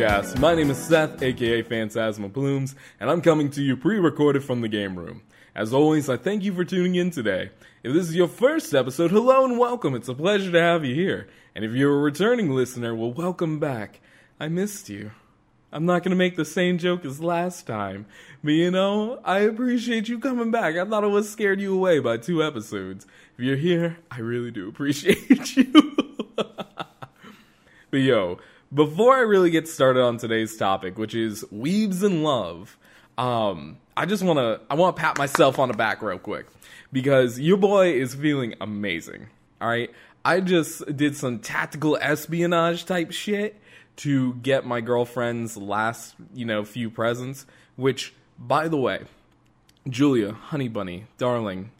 Plumescast. My name is Seth, aka Phantasma Plumes, and I'm coming to you pre recorded from the game room. As always, I thank you for tuning in today. If this is your first episode, hello and welcome. It's a pleasure to have you here. And if you're a returning listener, well, welcome back. I missed you. I'm not going to make the same joke as last time, but you know, I appreciate you coming back. I thought I was scared you away by two episodes. If you're here, I really do appreciate you. But yo, before I really get started on today's topic, which is weebs in love, um, I just want to I want to pat myself on the back real quick because your boy is feeling amazing. All right, I just did some tactical espionage type shit to get my girlfriend's last you know few presents. Which, by the way, Julia, honey bunny, darling,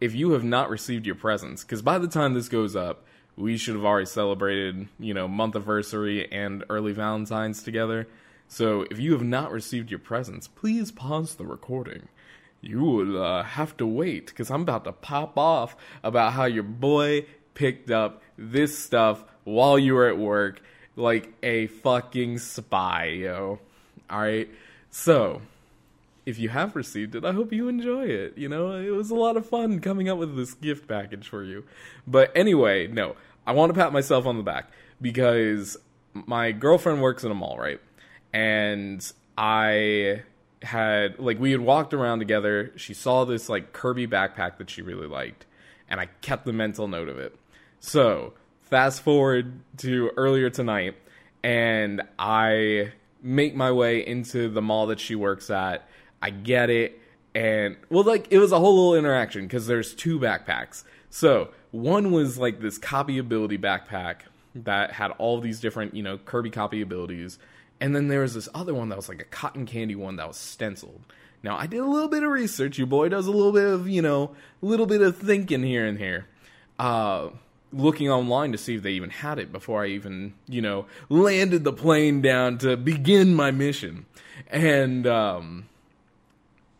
if you have not received your presents, because by the time this goes up, we should have already celebrated, you know, month anniversary and early Valentine's together. So if you have not received your presents, please pause the recording. You will uh, have to wait because I'm about to pop off about how your boy picked up this stuff while you were at work like a fucking spy, yo. Alright? So, if you have received it, I hope you enjoy it. You know, it was a lot of fun coming up with this gift package for you. But anyway, no, I want to pat myself on the back because my girlfriend works in a mall, right? And I had like we had walked around together. She saw this like Kirby backpack that she really liked, and I kept the mental note of it. So, fast forward to earlier tonight, and I make my way into the mall that she works at. I get it, and well, like it was a whole little interaction because there's two backpacks. So one was like this copy ability backpack that had all these different, you know, Kirby copy abilities. And then there was this other one that was like a cotton candy one that was stenciled. Now I did a little bit of research. Your boy does a little bit of, you know, a little bit of thinking here and here. Uh, looking online to see if they even had it before I even, you know, landed the plane down to begin my mission. And um,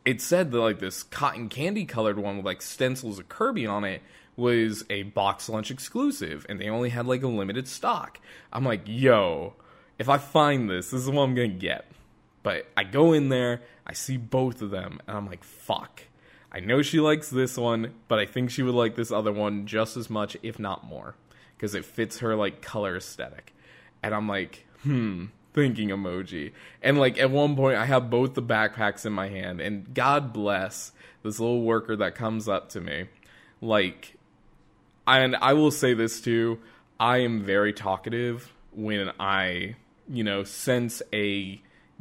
it said that like this cotton candy colored one with like stencils of Kirby on it was a BoxLunch exclusive and they only had like a limited stock. I'm like, yo, if I find this, this is what I'm gonna get. But I go in there, I see both of them, and I'm like, fuck. I know she likes this one, but I think she would like this other one just as much, if not more, because it fits her like color aesthetic. And I'm like, hmm, thinking emoji. And like at one point, I have both the backpacks in my hand, and God bless this little worker that comes up to me. Like, and I will say this too I am very talkative when I, you know, sense a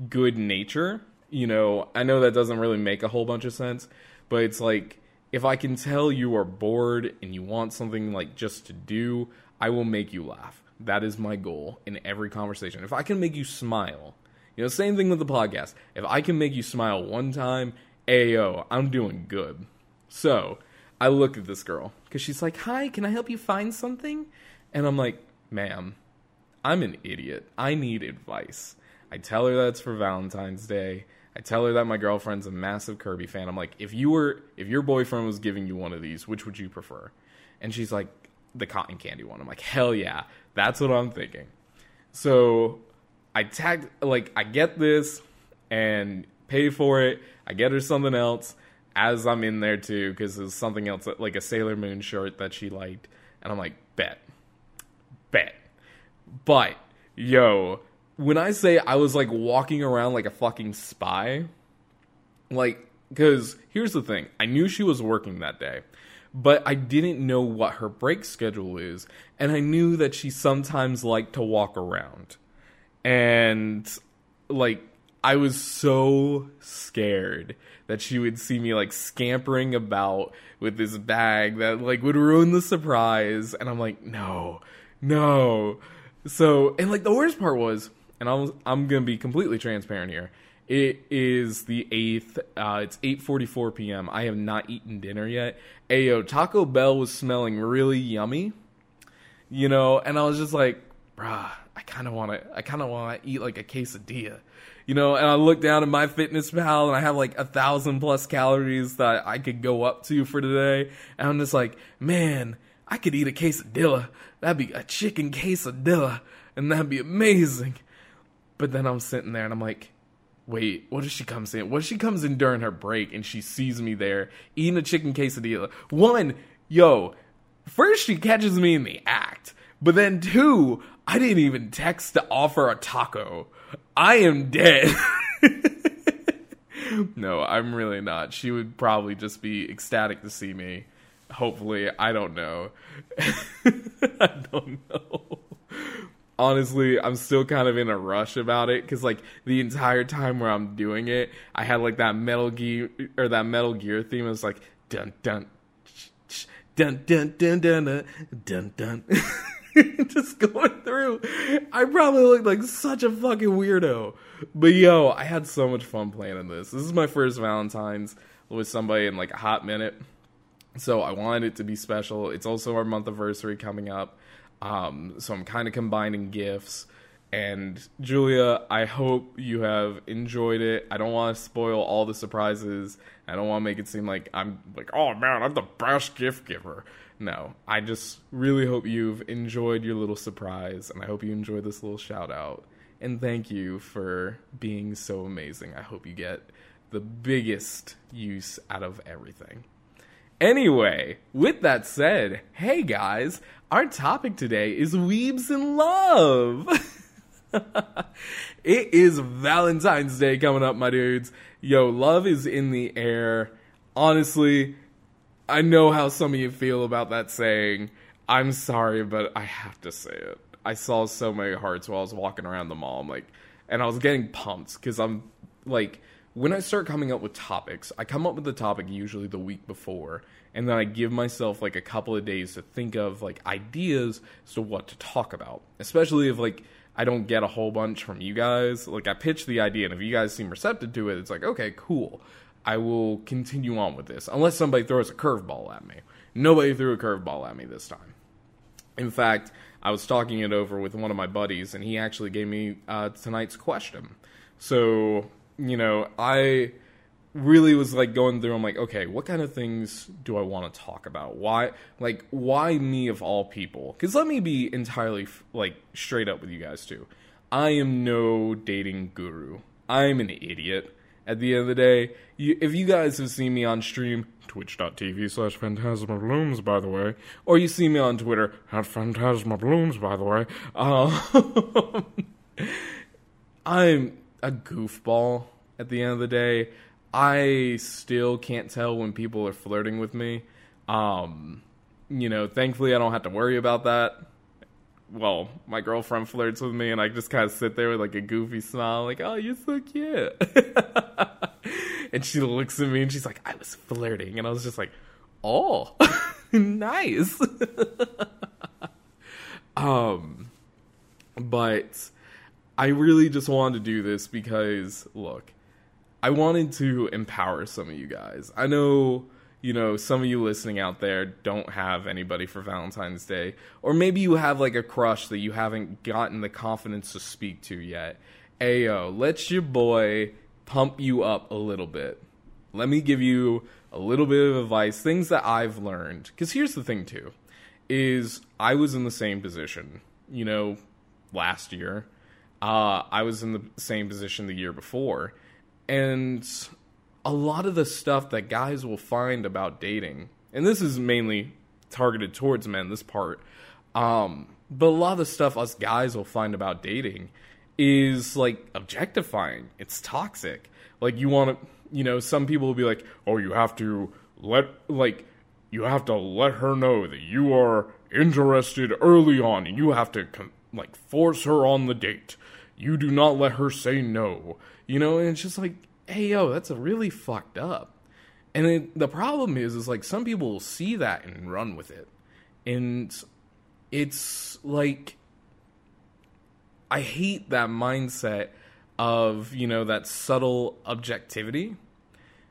good nature. You know, I know that doesn't really make a whole bunch of sense, but it's like if I can tell you are bored and you want something like just to do, I will make you laugh. That is my goal in every conversation. If I can make you smile, you know, same thing with the podcast. If I can make you smile one time, ayo, I'm doing good. So, I look at this girl because she's like, Hi, can I help you find something? And I'm like, Ma'am, I'm an idiot. I need advice. I tell her that's for Valentine's Day. I tell her that my girlfriend's a massive Kirby fan. I'm like, if you were, if your boyfriend was giving you one of these, which would you prefer? And she's like, the cotton candy one. I'm like, hell yeah, that's what I'm thinking. So I tag, like, I get this and pay for it. I get her something else as I'm in there too, because there's something else like a Sailor Moon shirt that she liked, and I'm like, bet, bet. But yo, when I say I was like walking around like a fucking spy, like, because here's the thing, I knew she was working that day. But I didn't know what her break schedule is, and I knew that she sometimes liked to walk around. And like I was so scared that she would see me like scampering about with this bag that like would ruin the surprise and I'm like no no so and like the worst part was and I'm I'm going to be completely transparent here it is the 8th uh, it's 8:44 p.m. I have not eaten dinner yet ayo Taco Bell was smelling really yummy you know and I was just like bruh I kind of want to I kind of want to eat like a quesadilla you know, and I look down at my Fitness Pal, and I have like a thousand plus calories that I could go up to for today. And I'm just like, man, I could eat a quesadilla. That'd be a chicken quesadilla. and that'd be amazing. But then I'm sitting there and I'm like, wait, what if she comes in? What if she comes in during her break and she sees me there eating a chicken quesadilla? One, yo, first she catches me in the act, but then two, I didn't even text to offer a taco. I am dead. no, I'm really not. She would probably just be ecstatic to see me. Hopefully, I don't know. I don't know. Honestly, I'm still kind of in a rush about it because, like, the entire time where I'm doing it, I had like that Metal Gear or that Metal Gear theme. It was like dun dun dun dun dun dun dun dun dun. just going through. I probably looked like such a fucking weirdo. But yo, I had so much fun planning this. This is my first Valentine's with somebody in like a hot minute. So I wanted it to be special. It's also our month anniversary coming up. Um, so I'm kind of combining gifts. And Julia, I hope you have enjoyed it. I don't want to spoil all the surprises. I don't want to make it seem like I'm like, oh man, I'm the best gift giver. No, I just really hope you've enjoyed your little surprise, and I hope you enjoyed this little shout out. And thank you for being so amazing. I hope you get the biggest use out of everything. Anyway, with that said, hey guys, our topic today is Weebs in Love. it is Valentine's Day coming up, my dudes. Yo, love is in the air. Honestly, I know how some of you feel about that saying. I'm sorry, but I have to say it. I saw so many hearts while I was walking around the mall. I'm like, and I was getting pumped because I'm like, when I start coming up with topics, I come up with the topic usually the week before, and then I give myself like a couple of days to think of like ideas as to what to talk about. Especially if like I don't get a whole bunch from you guys. Like I pitch the idea, and if you guys seem receptive to it, it's like okay, cool. I will continue on with this unless somebody throws a curveball at me. Nobody threw a curveball at me this time. In fact, I was talking it over with one of my buddies, and he actually gave me uh, tonight's question. So, you know, I really was like going through. I'm like, okay, what kind of things do I want to talk about? Why, like, why me of all people? Because let me be entirely like straight up with you guys too. I am no dating guru. I'm an idiot at the end of the day, you, if you guys have seen me on stream, twitch.tv slash phantasmaplumes, by the way, or you see me on Twitter, at phantasmaplumes, by the way, uh, I'm a goofball at the end of the day. I still can't tell when people are flirting with me. Um, you know, thankfully I don't have to worry about that well, my girlfriend flirts with me, and I just kind of sit there with like a goofy smile, like, "Oh, you're so cute." and she looks at me and she's like, "I was flirting," and I was just like, "Oh, nice." um, but I really just wanted to do this because, look, I wanted to empower some of you guys. I know you know, some of you listening out there don't have anybody for Valentine's Day, or maybe you have like a crush that you haven't gotten the confidence to speak to yet. Ayo, let your boy pump you up a little bit. Let me give you a little bit of advice, things that I've learned. Because here's the thing, too, is I was in the same position, you know, last year. Uh, I was in the same position the year before. And a lot of the stuff that guys will find about dating, and this is mainly targeted towards men, this part, um, but a lot of the stuff us guys will find about dating is like objectifying. It's toxic. Like you want to, you know, some people will be like, "Oh, you have to let like you have to let her know that you are interested early on, and you have to com- like force her on the date. You do not let her say no." You know, and it's just like hey yo, that's really fucked up. And it, the problem is, is like some people will see that and run with it, and it's like I hate that mindset of you know that subtle objectivity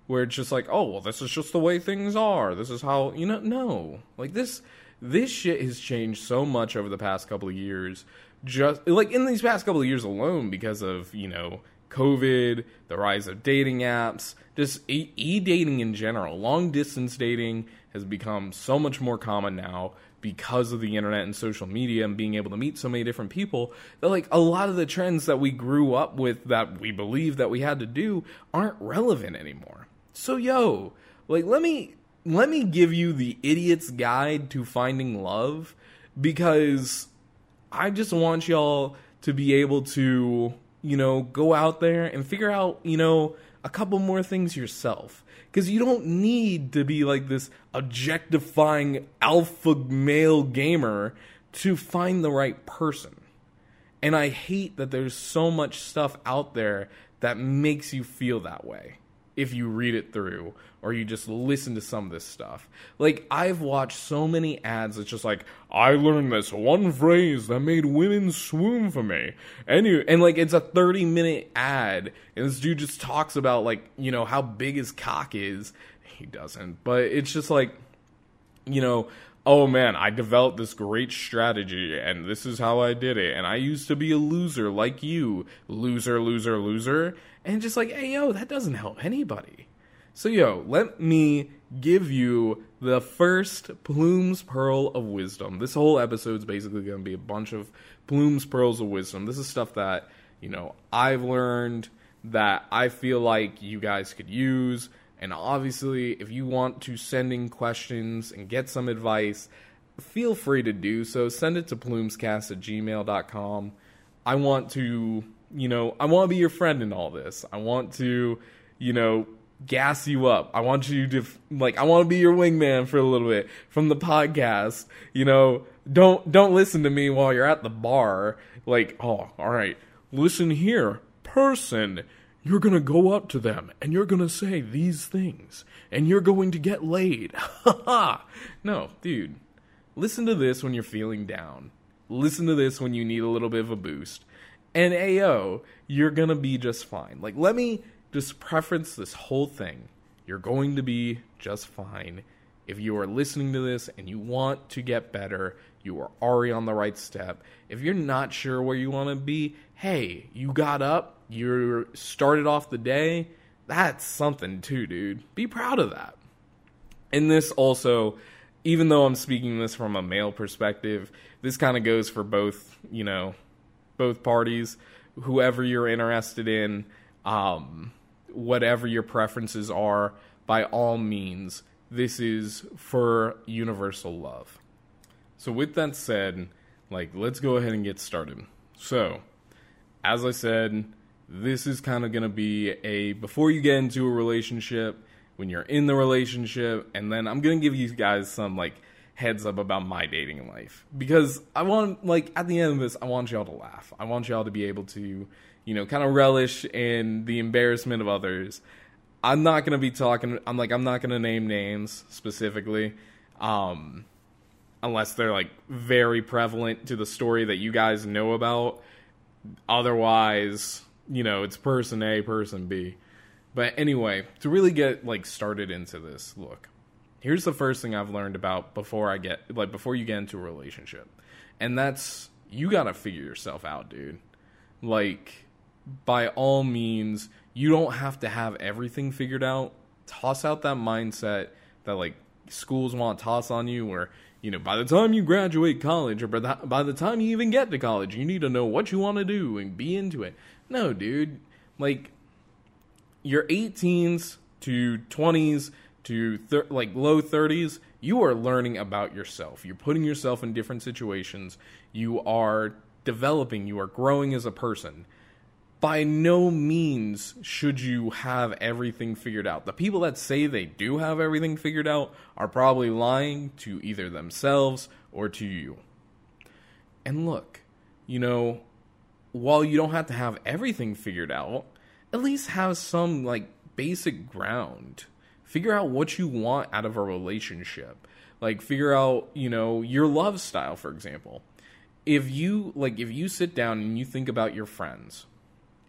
where it's just like oh well this is just the way things are this is how you know no like this this shit has changed so much over the past couple of years just like in these past couple of years alone because of you know COVID, the rise of dating apps, just e dating in general, long distance dating, has become so much more common now because of the internet and social media and being able to meet so many different people that like a lot of the trends that we grew up with that we believe that we had to do aren't relevant anymore. So yo, like let me let me give you the idiot's guide to finding love because I just want y'all to be able to, you know, go out there and figure out, you know, a couple more things yourself. Because you don't need to be like this objectifying alpha male gamer to find the right person. And I hate that there's so much stuff out there that makes you feel that way if you read it through or you just listen to some of this stuff. Like I've watched so many ads it's just like I learned this one phrase that made women swoon for me. And you, and like it's a 30 minute ad and this dude just talks about like, you know, how big his cock is. He doesn't. But it's just like you know, oh man, I developed this great strategy and this is how I did it. And I used to be a loser like you. Loser, loser, loser and just like, hey, yo, that doesn't help anybody. So, yo, let me give you the first Plume's Pearl of Wisdom. This whole episode is basically going to be a bunch of Plume's Pearls of Wisdom. This is stuff that, you know, I've learned that I feel like you guys could use. And obviously, if you want to send in questions and get some advice, feel free to do so. Send it to plumescast at gmail.com. I want to you know, I want to be your friend in all this. I want to, you know, gas you up. I want you to like I want to be your wingman for a little bit from the podcast. You know, don't don't listen to me while you're at the bar like, "Oh, all right. Listen here, person. You're going to go up to them and you're going to say these things and you're going to get laid." no, dude. Listen to this when you're feeling down. Listen to this when you need a little bit of a boost and AO, you're going to be just fine. Like, let me just preference this whole thing. You're going to be just fine. If you are listening to this and you want to get better, you are already on the right step. If you're not sure where you want to be, hey, you got up, you started off the day. That's something too, dude. Be proud of that. And this also, even though I'm speaking this from a male perspective, this kind of goes for both, you know, both parties, whoever you're interested in, um, whatever your preferences are, by all means, this is for universal love. So, with that said, like, let's go ahead and get started. So, as I said, this is kind of going to be a before you get into a relationship, when you're in the relationship, and then I'm going to give you guys some like heads up about my dating life because I want like at the end of this I want y'all to laugh. I want y'all to be able to, you know, kind of relish in the embarrassment of others. I'm not going to be talking I'm like I'm not going to name names specifically um unless they're like very prevalent to the story that you guys know about. Otherwise, you know, it's person A, person B. But anyway, to really get like started into this, look here's the first thing I've learned about before I get like before you get into a relationship. And that's you got to figure yourself out, dude. Like by all means, you don't have to have everything figured out. Toss out that mindset that like schools want to toss on you where you know, by the time you graduate college or by the, by the time you even get to college, you need to know what you want to do and be into it. No, dude. Like, your 18s to 20s to thir- like low 30s, you are learning about yourself. You're putting yourself in different situations. You are developing, you are growing as a person. By no means should you have everything figured out. The people that say they do have everything figured out are probably lying to either themselves or to you. And look, you know, while you don't have to have everything figured out, at least have some like basic ground figure out what you want out of a relationship. Like figure out you know your love style for example. If you like if you sit down and you think about your friends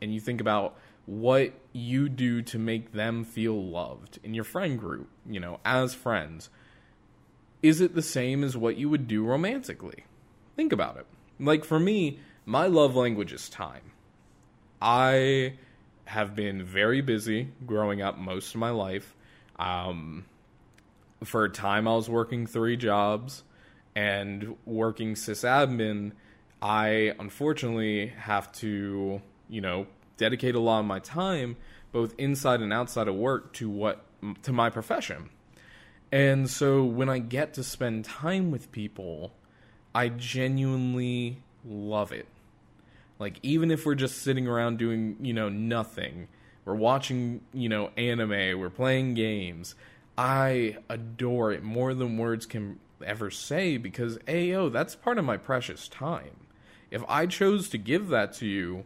and you think about what you do to make them feel loved in your friend group you know as friends is it the same as what you would do romantically? Think about it. Like for me my love language is time. I have been very busy growing up most of my life um, for a time I was working three jobs and working sysadmin, I unfortunately have to, you know, dedicate a lot of my time both inside and outside of work to what to my profession. And so when I get to spend time with people, I genuinely love it. Like even if we're just sitting around doing, you know, nothing, we're watching, you know, anime, we're playing games, I adore it more than words can ever say because AO, that's part of my precious time. If I chose to give that to you,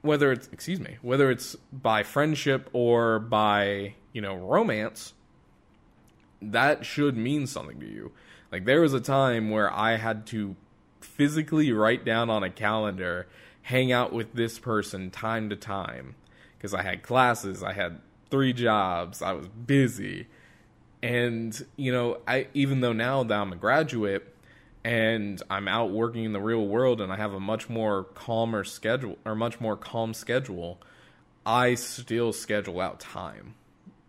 whether it's excuse me, whether it's by friendship or by, you know, romance, that should mean something to you. Like there was a time where I had to physically write down on a calendar, hang out with this person time to time because I had classes, I had three jobs, I was busy. And, you know, I even though now that I'm a graduate and I'm out working in the real world and I have a much more calmer schedule or much more calm schedule, I still schedule out time.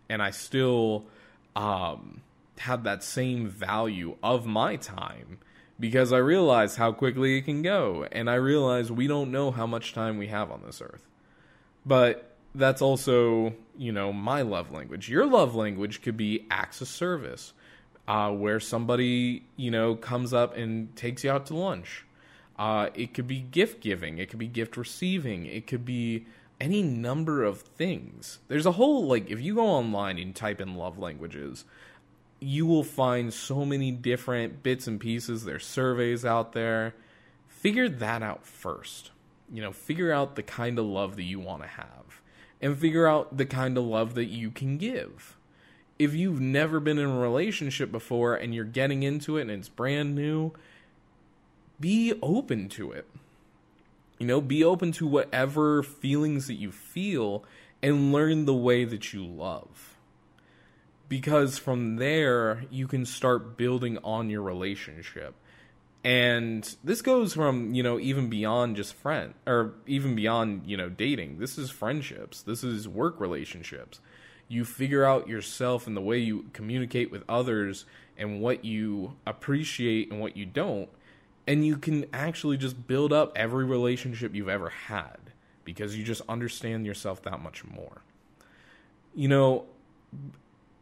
And I still um, have that same value of my time because I realize how quickly it can go. And I realize we don't know how much time we have on this earth. But that's also, you know, my love language. Your love language could be acts of service, uh, where somebody, you know, comes up and takes you out to lunch. Uh, it could be gift giving. It could be gift receiving. It could be any number of things. There's a whole, like, if you go online and type in love languages, you will find so many different bits and pieces. There's surveys out there. Figure that out first. You know, figure out the kind of love that you want to have and figure out the kind of love that you can give. If you've never been in a relationship before and you're getting into it and it's brand new, be open to it. You know, be open to whatever feelings that you feel and learn the way that you love. Because from there, you can start building on your relationship and this goes from you know even beyond just friend or even beyond you know dating. This is friendships. This is work relationships. You figure out yourself and the way you communicate with others and what you appreciate and what you don't. And you can actually just build up every relationship you've ever had because you just understand yourself that much more. You know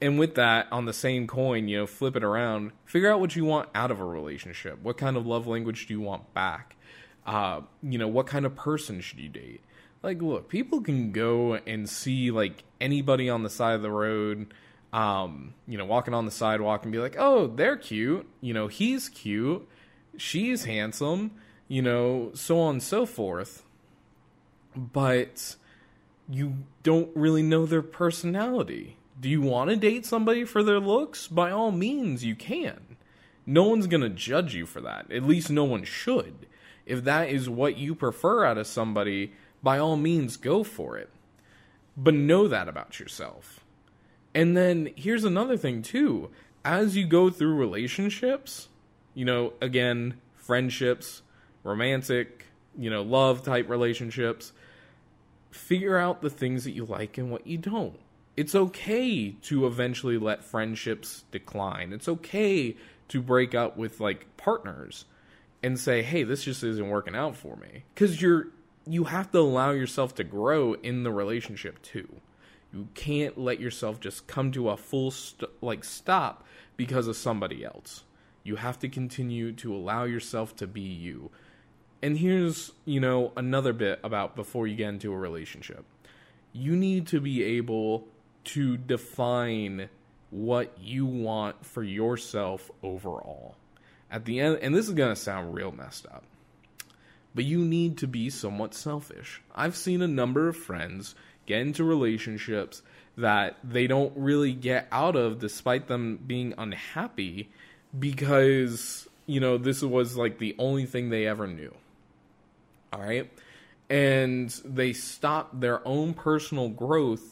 and with that, on the same coin, you know, flip it around, figure out what you want out of a relationship. What kind of love language do you want back? Uh, you know, what kind of person should you date? Like, look, people can go and see like anybody on the side of the road, um, you know, walking on the sidewalk and be like, oh, they're cute. You know, he's cute. She's handsome. You know, so on and so forth. But you don't really know their personality do you want to date somebody for their looks? By all means, you can. No one's going to judge you for that. At least no one should. If that is what you prefer out of somebody, by all means, go for it. But know that about yourself. And then here's another thing, too. As you go through relationships, you know, again, friendships, romantic, you know, love type relationships, figure out the things that you like and what you don't it's okay to eventually let friendships decline. It's okay to break up with like partners and say, "Hey, this just isn't working out for me." Cuz you're you have to allow yourself to grow in the relationship too. You can't let yourself just come to a full st- like stop because of somebody else. You have to continue to allow yourself to be you. And here's, you know, another bit about before you get into a relationship. You need to be able to define what you want for yourself overall. At the end, and this is going to sound real messed up, but you need to be somewhat selfish. I've seen a number of friends get into relationships that they don't really get out of despite them being unhappy because, you know, this was like the only thing they ever knew. All right? And they stopped their own personal growth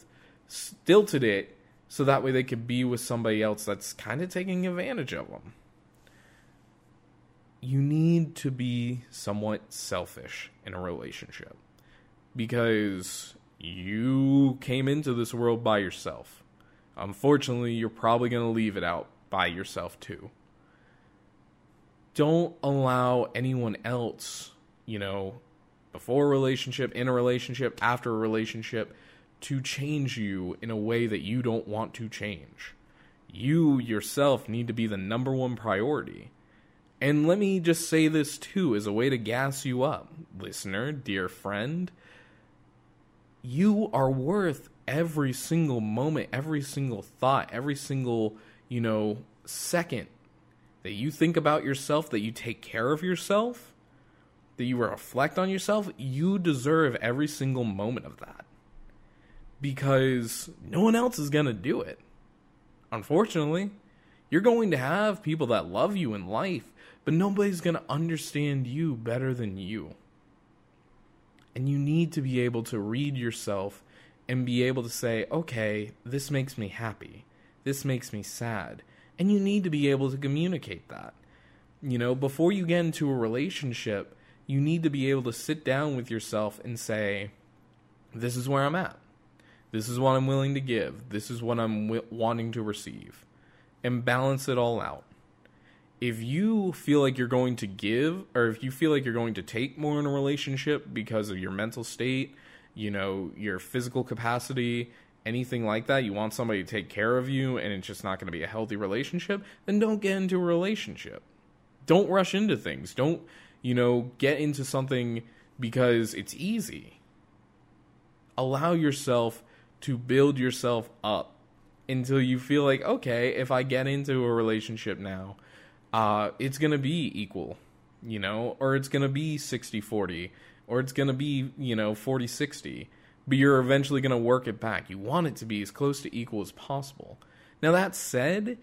stilted it so that way they could be with somebody else that's kind of taking advantage of them. You need to be somewhat selfish in a relationship because you came into this world by yourself. Unfortunately, you're probably going to leave it out by yourself too. Don't allow anyone else, you know, before a relationship, in a relationship, after a relationship, to change you in a way that you don't want to change. You yourself need to be the number one priority. And let me just say this too as a way to gas you up, listener, dear friend. You are worth every single moment, every single thought, every single, you know, second that you think about yourself, that you take care of yourself, that you reflect on yourself. You deserve every single moment of that because no one else is going to do it. Unfortunately, you're going to have people that love you in life, but nobody's going to understand you better than you. And you need to be able to read yourself and be able to say, okay, this makes me happy. This makes me sad. And you need to be able to communicate that. You know, before you get into a relationship, you need to be able to sit down with yourself and say, this is where I'm at. This is what I'm willing to give. This is what I'm wanting to receive. And balance it all out. If you feel like you're going to give, or if you feel like you're going to take more in a relationship because of your mental state, you know, your physical capacity, anything like that, you want somebody to take care of you and it's just not going to be a healthy relationship, then don't get into a relationship. Don't rush into things. Don't, you know, get into something because it's easy. Allow yourself to build yourself up until you feel like okay if i get into a relationship now uh, it's gonna be equal you know or it's gonna be 60 40 or it's gonna be you know 40 60 but you're eventually gonna work it back. You want it to be as close to equal as possible. Now that said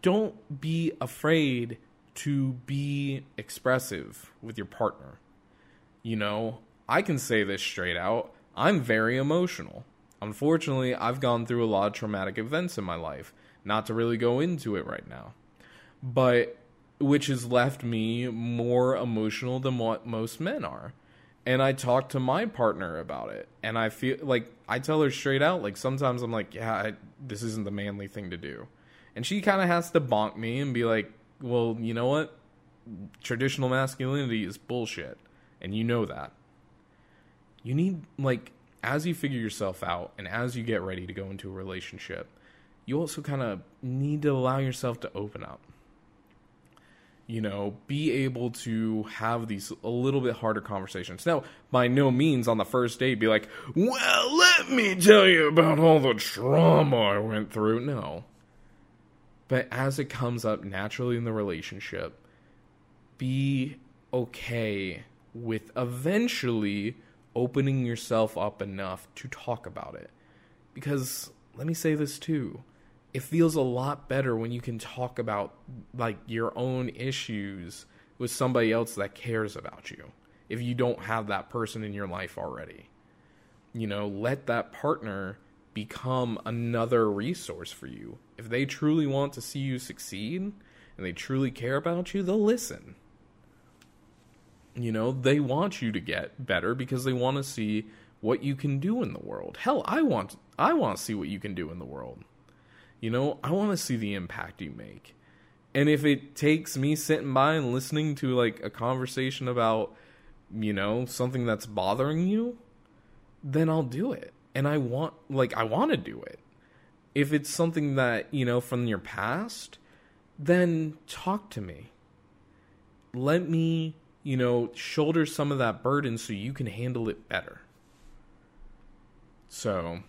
don't be afraid to be expressive with your partner. You know i can say this straight out. I'm very emotional Unfortunately, I've gone through a lot of traumatic events in my life, not to really go into it right now. But which has left me more emotional than what most men are. And I talk to my partner about it, and I feel like I tell her straight out. Like sometimes I'm like, "Yeah, I, this isn't the manly thing to do," and she kind of has to bonk me and be like, "Well, you know what? Traditional masculinity is bullshit, and you know that. You need like as you figure yourself out and as you get ready to go into a relationship, you also kind of need to allow yourself to open up. You know, be able to have these a little bit harder conversations. Now, by no means on the first date be like, well, let me tell you about all the trauma I went through. No. But as it comes up naturally in the relationship, be okay with eventually opening yourself up enough to talk about it. Because let me say this too. It feels a lot better when you can talk about like your own issues with somebody else that cares about you. If you don't have that person in your life already. You know, let that partner become another resource for you. If they truly want to see you succeed and they truly care about you, they'll listen. You know, they want you to get better because they want to see what you can do in the world. Hell, I want I want to see what you can do in the world. You know, I want to see the impact you make. And if it takes me sitting by and listening to like a conversation about, you know, something that's bothering you, then I'll do it. And I want like I want to do it. If it's something that, you know, from your past, then talk to me. Let me you know, shoulder some of that burden so you can handle it better. So,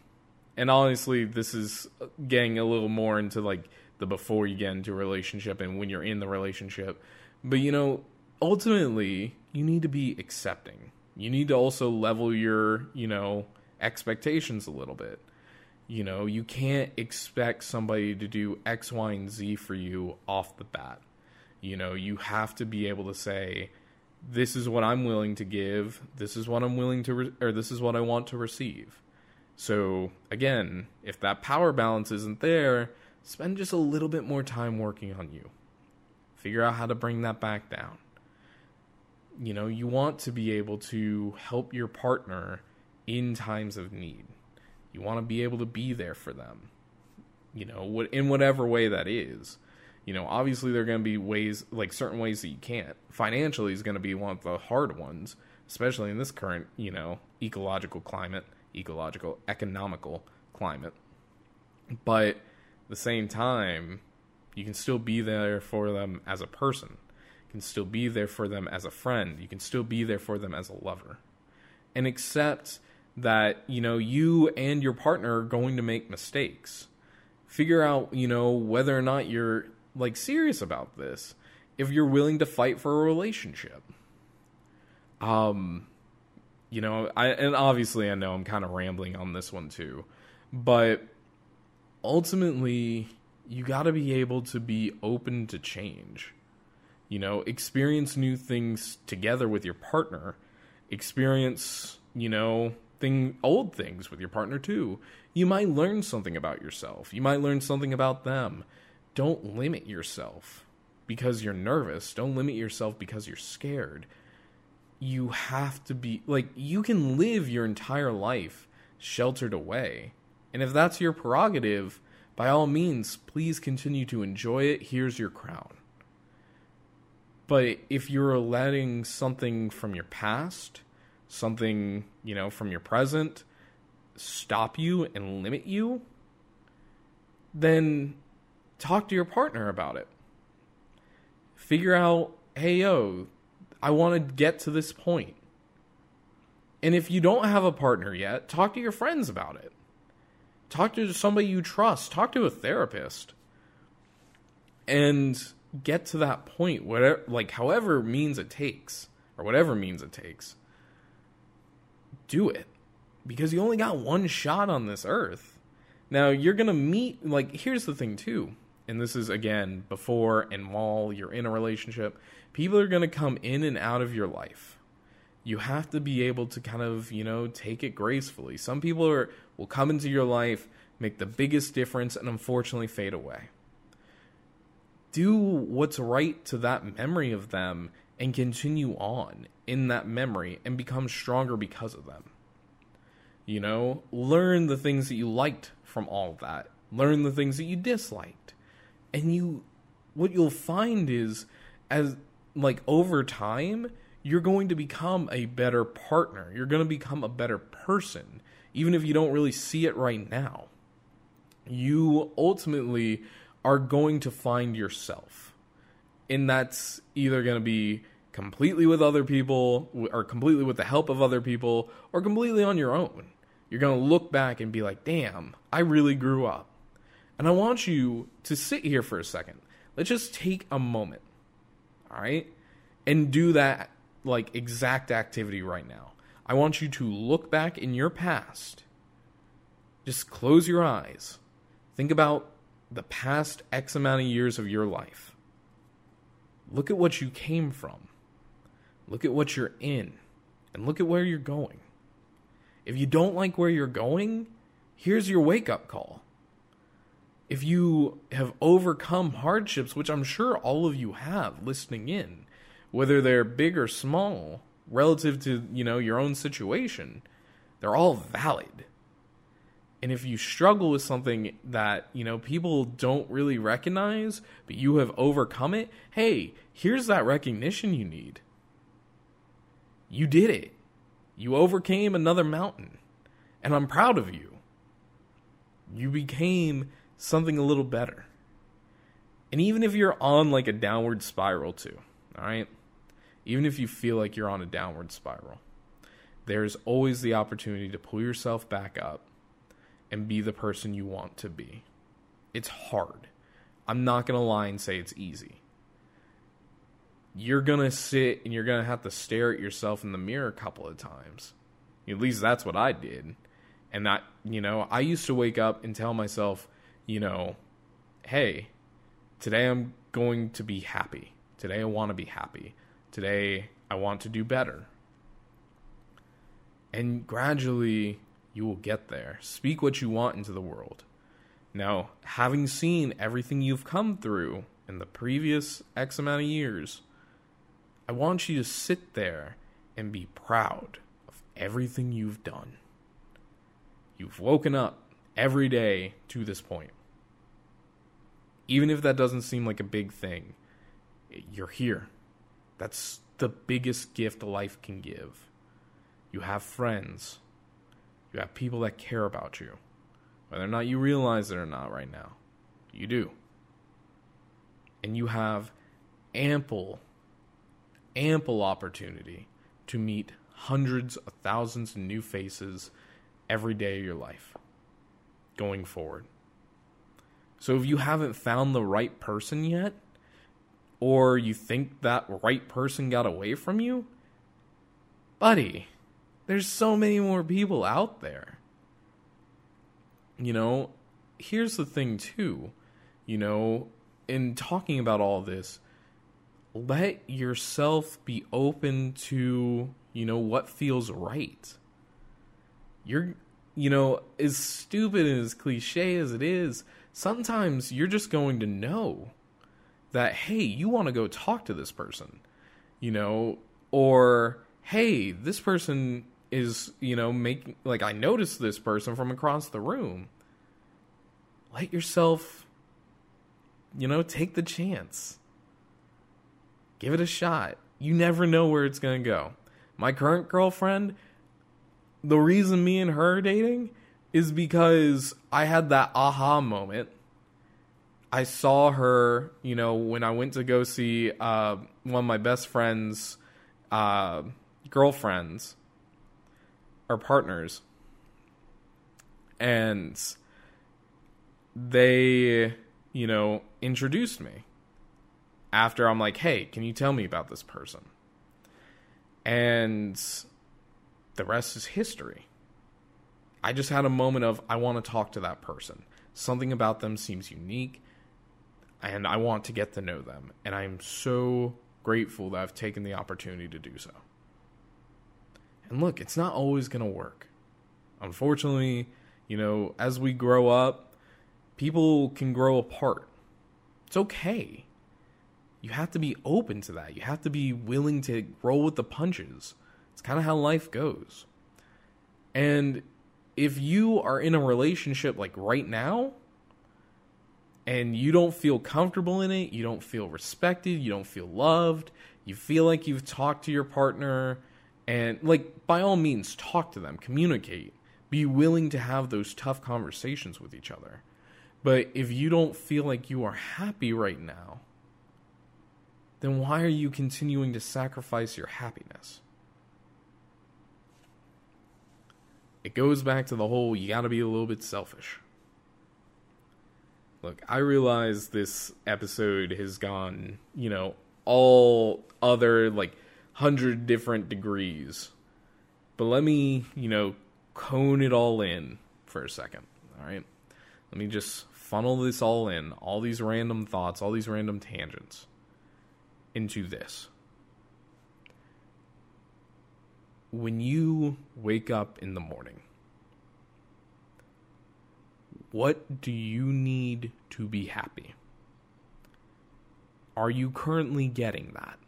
and honestly, this is getting a little more into like the before you get into a relationship and when you're in the relationship. But you know, ultimately, you need to be accepting. You need to also level your, you know, expectations a little bit. You know, you can't expect somebody to do X, Y, and Z for you off the bat. You know, you have to be able to say, this is what I'm willing to give. This is what I'm willing to, re- or this is what I want to receive. So again, if that power balance isn't there, spend just a little bit more time working on you. Figure out how to bring that back down. You know, you want to be able to help your partner in times of need. You want to be able to be there for them. you know, in whatever way that is. You know, obviously there are going to be ways like certain ways that you can't. Financially is going to be one of the hard ones, especially in this current, you know, ecological climate, ecological economical climate. But at the same time, you can still be there for them as a person. You can still be there for them as a friend. You can still be there for them as a lover. And accept that, you know, you and your partner are going to make mistakes. Figure out, you know, whether or not you're like serious about this. If you're willing to fight for a relationship. Um you know, I and obviously I know I'm kind of rambling on this one too. But ultimately you got to be able to be open to change. You know, experience new things together with your partner. Experience, you know, thing old things with your partner too. You might learn something about yourself. You might learn something about them. Don't limit yourself because you're nervous. Don't limit yourself because you're scared. You have to be like you can live your entire life sheltered away. And if that's your prerogative, by all means, please continue to enjoy it. Here's your crown. But if you're letting something from your past, something, you know, from your present stop you and limit you, then talk to your partner about it. Figure out, hey, yo, I want to get to this point. And if you don't have a partner yet, talk to your friends about it. Talk to somebody you trust. Talk to a therapist. And get to that point, whatever, like, however means it takes, or whatever means it takes. Do it. Because you only got one shot on this earth. Now, you're going to meet, like, here's the thing, too. And this is, again, before and while you're in a relationship. People are going to come in and out of your life. You have to be able to kind of you know take it gracefully. Some people are will come into your life make the biggest difference and unfortunately fade away. Do what's right to that memory of them and continue on in that memory and become stronger because of them. You know learn the things that you liked from all of that. Learn the things that you disliked and you what you'll find is as like over time you're going to become a better partner. You're going to become a better person, even if you don't really see it right now. You ultimately are going to find yourself. And that's either going to be completely with other people, or completely with the help of other people, or completely on your own. You're going to look back and be like, damn, I really grew up. And I want you to sit here for a second. Let's just take a moment. All right? And do that like exact activity right now. I want you to look back in your past. Just close your eyes. Think about the past X amount of years of your life. Look at what you came from. Look at what you're in. And look at where you're going. If you don't like where you're going, here's your wake up call. If you have overcome hardships, which I'm sure all of you have listening in, whether they're big or small, relative to, you know, your own situation, they're all valid. And if you struggle with something that, you know, people don't really recognize, but you have overcome it, hey, here's that recognition you need. You did it. You overcame another mountain. And I'm proud of you. You became something a little better. And even if you're on like a downward spiral too, all right? even if you feel like you're on a downward spiral, there's always the opportunity to pull yourself back up and be the person you want to be. It's hard. I'm not going to lie and say it's easy. You're going to sit and you're going to have to stare at yourself in the mirror a couple of times. At least that's what I did. And that, you know, I used to wake up and tell myself, you know, hey, today I'm going to be happy. Today I want to be happy. Today, I want to do better. And gradually, you will get there. Speak what you want into the world. Now, having seen everything you've come through in the previous X amount of years, I want you to sit there and be proud of everything you've done. You've woken up every day to this point. Even if that doesn't seem like a big thing, you're here. That's the biggest gift life can give. You have friends. You have people that care about you. Whether or not you realize it or not right now, you do. And you have ample, ample opportunity to meet hundreds of thousands of new faces every day of your life going forward. So if you haven't found the right person yet, or you think that right person got away from you, buddy, there's so many more people out there. You know, here's the thing, too. You know, in talking about all this, let yourself be open to, you know, what feels right. You're, you know, as stupid and as cliche as it is, sometimes you're just going to know that, hey, you want to go talk to this person, you know, or hey, this person is, you know, making, like, I noticed this person from across the room. Let yourself, you know, take the chance. Give it a shot. You never know where it's going to go. My current girlfriend, the reason me and her are dating is because I had that aha moment. I saw her, you know, when I went to go see uh, one of my best friends' uh, girlfriends or partners, and they, you know, introduced me. After I'm like, hey, can you tell me about this person? And the rest is history. I just had a moment of, I want to talk to that person. Something about them seems unique, and I want to get to know them. And I'm so grateful that I've taken the opportunity to do so. And look, it's not always going to work. Unfortunately, you know, as we grow up, people can grow apart. It's okay. You have to be open to that. You have to be willing to roll with the punches. It's kind of how life goes. And if you are in a relationship like right now and you don't feel comfortable in it, you don't feel respected, you don't feel loved, you feel like you've talked to your partner and like by all means talk to them, communicate. Be willing to have those tough conversations with each other. But if you don't feel like you are happy right now, then why are you continuing to sacrifice your happiness? It goes back to the whole you gotta be a little bit selfish. Look, I realize this episode has gone, you know, all other like hundred different degrees. But let me, you know, cone it all in for a second. All right. Let me just funnel this all in, all these random thoughts, all these random tangents into this. When you wake up in the morning, what do you need to be happy? Are you currently getting that?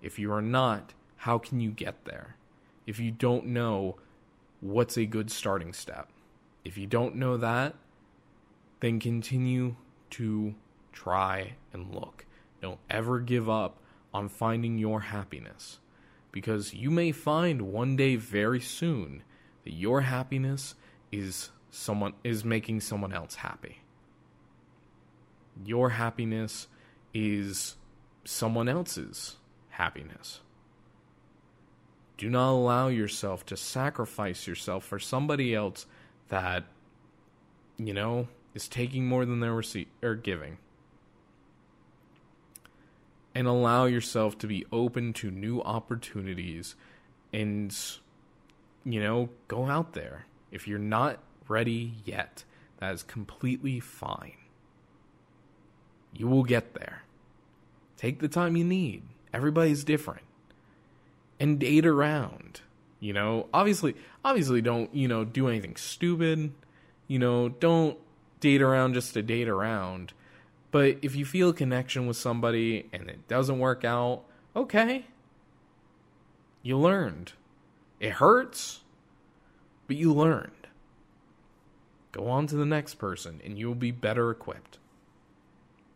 If you are not, how can you get there? If you don't know, what's a good starting step? If you don't know that, then continue to try and look. Don't ever give up on finding your happiness because you may find one day very soon that your happiness is someone is making someone else happy. Your happiness is someone else's happiness. Do not allow yourself to sacrifice yourself for somebody else that you know is taking more than they're receive or giving and allow yourself to be open to new opportunities and you know go out there. If you're not ready yet that is completely fine. You will get there. Take the time you need. Everybody's different. And date around you know. Obviously obviously don't you know do anything stupid. You know don't date around just to date around but if you feel a connection with somebody and it doesn't work out, okay. You learned. It hurts, but you learned. Go on to the next person and you will be better equipped.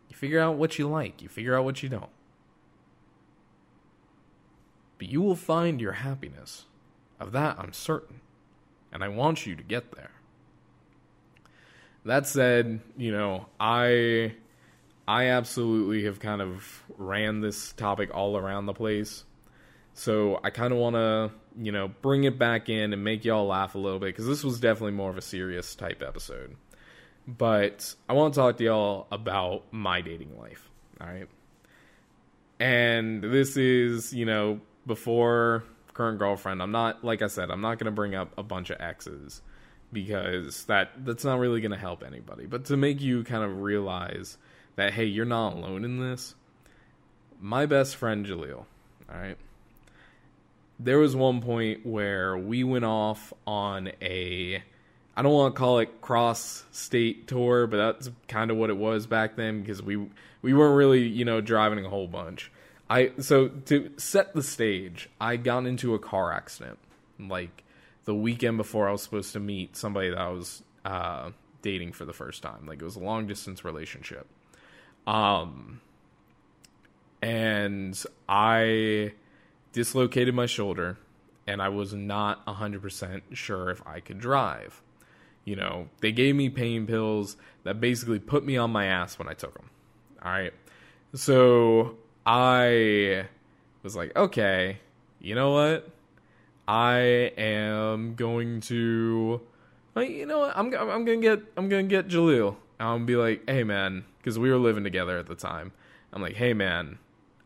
You figure out what you like, you figure out what you don't. But you will find your happiness. Of that, I'm certain. And I want you to get there. That said, you know, I I absolutely have kind of ran this topic all around the place. So I kind of want to, you know, bring it back in and make y'all laugh a little bit because this was definitely more of a serious type episode. But I want to talk to y'all about my dating life. All right. And this is, you know, before current girlfriend. I'm not, like I said, I'm not going to bring up a bunch of exes because that that's not really going to help anybody. But to make you kind of realize that hey, you're not alone in this. My best friend Jaleel, all right. There was one point where we went off on a I don't want to call it cross state tour, but that's kind of what it was back then because we we weren't really, you know, driving a whole bunch. I so to set the stage, I got into a car accident like the weekend before I was supposed to meet somebody that I was uh, dating for the first time. Like it was a long distance relationship. Um, and I dislocated my shoulder, and I was not 100% sure if I could drive. You know, they gave me pain pills that basically put me on my ass when I took them. All right. So I was like, okay, you know what? I am going to, like, you know what? I'm I'm gonna get I'm gonna get Jaleel. I'm gonna be like, hey man, because we were living together at the time. I'm like, hey man,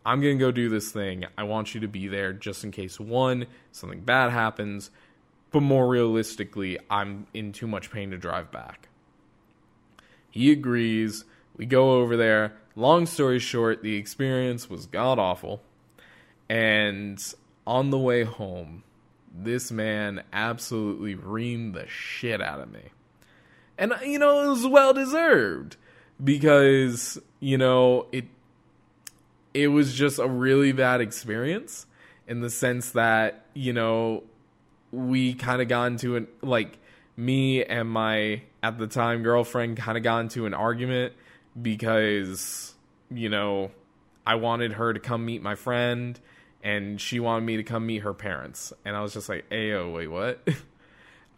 I'm gonna go do this thing. I want you to be there just in case one something bad happens, but more realistically, I'm in too much pain to drive back. He agrees. We go over there. Long story short, the experience was god awful. And on the way home, this man absolutely reamed the shit out of me. And, you know, it was well deserved because, you know, it it was just a really bad experience in the sense that, you know, we kind of got into an like me and my at the time girlfriend kind of got into an argument because you know I wanted her to come meet my friend and she wanted me to come meet her parents. And I was just like ayo wait what?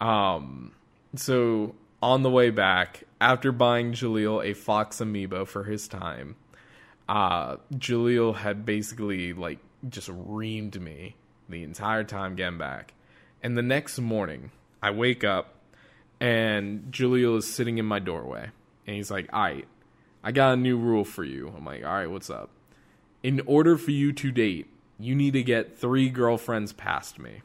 Um so on the way back after buying Jaleel a fox amiibo for his time uh Jaleel had basically like just reamed me the entire time getting back and the next morning I wake up and Jaleel is sitting in my doorway and he's like all right I got a new rule for you. I'm like, all right, what's up? In order for you to date, you need to get three girlfriends past me.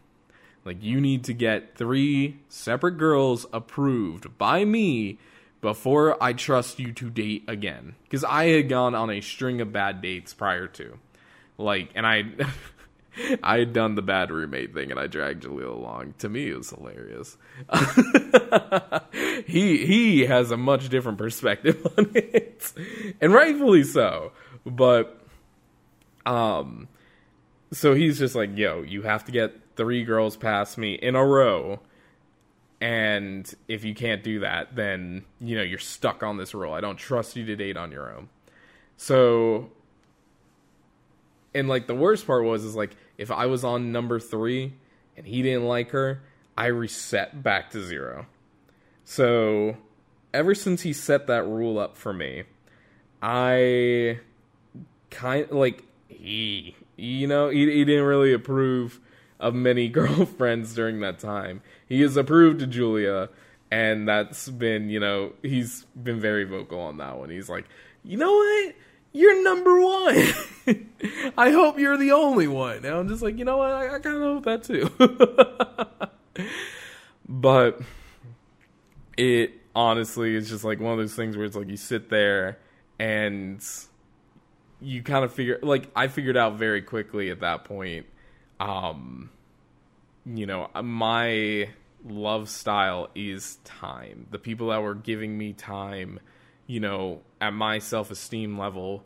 Like, you need to get three separate girls approved by me before I trust you to date again. Because I had gone on a string of bad dates prior to. Like, and I. I had done the bad roommate thing and I dragged Jaleel along. To me, it was hilarious. he he has a much different perspective on it, and rightfully so. But um, so he's just like, "Yo, you have to get three girls past me in a row." And if you can't do that, then you know you're stuck on this rule. I don't trust you to date on your own. So, and like the worst part was is like if I was on number three and he didn't like her, I reset back to zero. So, ever since he set that rule up for me, I kind like he, you know, he, he didn't really approve of many girlfriends during that time. He has approved to Julia, and that's been, you know, he's been very vocal on that one. He's like, you know what? You're number one. I hope you're the only one. And I'm just like, you know what? I, I kind of hope that too. but it honestly is just like one of those things where it's like you sit there and you kind of figure like I figured out very quickly at that point um you know my love style is time. The people that were giving me time you know at my self-esteem level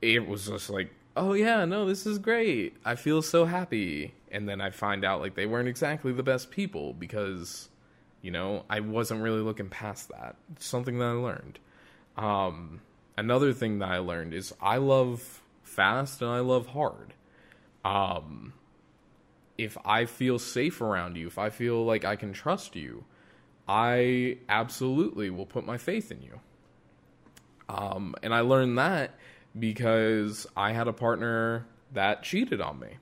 it was just like oh yeah no this is great. I feel so happy. And then i find out like they weren't exactly the best people because you know i wasn't really looking past that. It's something that i learned. Um another thing that I learned is I love fast and I love hard. Um, if I feel safe around you, if I feel like I can trust you, I absolutely will put my faith in you. Um, and I learned that because I had a partner that cheated on me.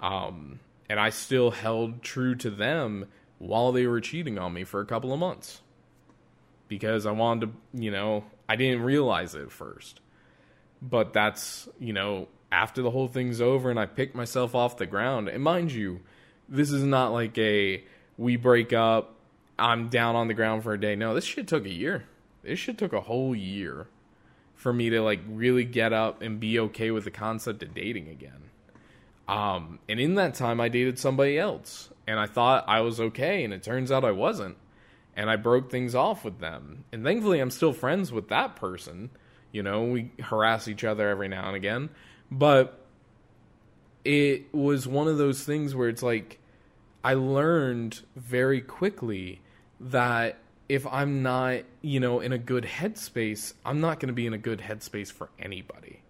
Um, and I still held true to them while they were cheating on me for a couple of months because I wanted to, you know, I didn't realize it at first. But that's, you know, after the whole thing's over and I pick myself off the ground. And mind you, this is not like a we break up, I'm down on the ground for a day. No, this shit took a year. This shit took a whole year for me to like really get up and be okay with the concept of dating again. Um, and in that time, I dated somebody else, and I thought I was okay, and it turns out I wasn't. And I broke things off with them. And thankfully, I'm still friends with that person. You know, we harass each other every now and again. But it was one of those things where it's like, I learned very quickly that if I'm not, you know, in a good headspace, I'm not going to be in a good headspace for anybody.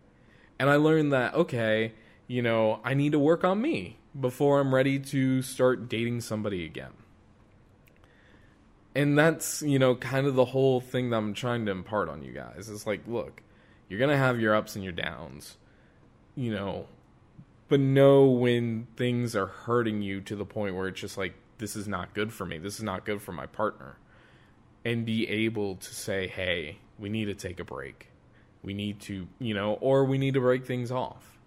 And I learned that, okay, you know, I need to work on me before I'm ready to start dating somebody again. And that's, you know, kind of the whole thing that I'm trying to impart on you guys. It's like, look, you're going to have your ups and your downs, you know, but know when things are hurting you to the point where it's just like, this is not good for me. This is not good for my partner. And be able to say, hey, we need to take a break. We need to, you know, or we need to break things off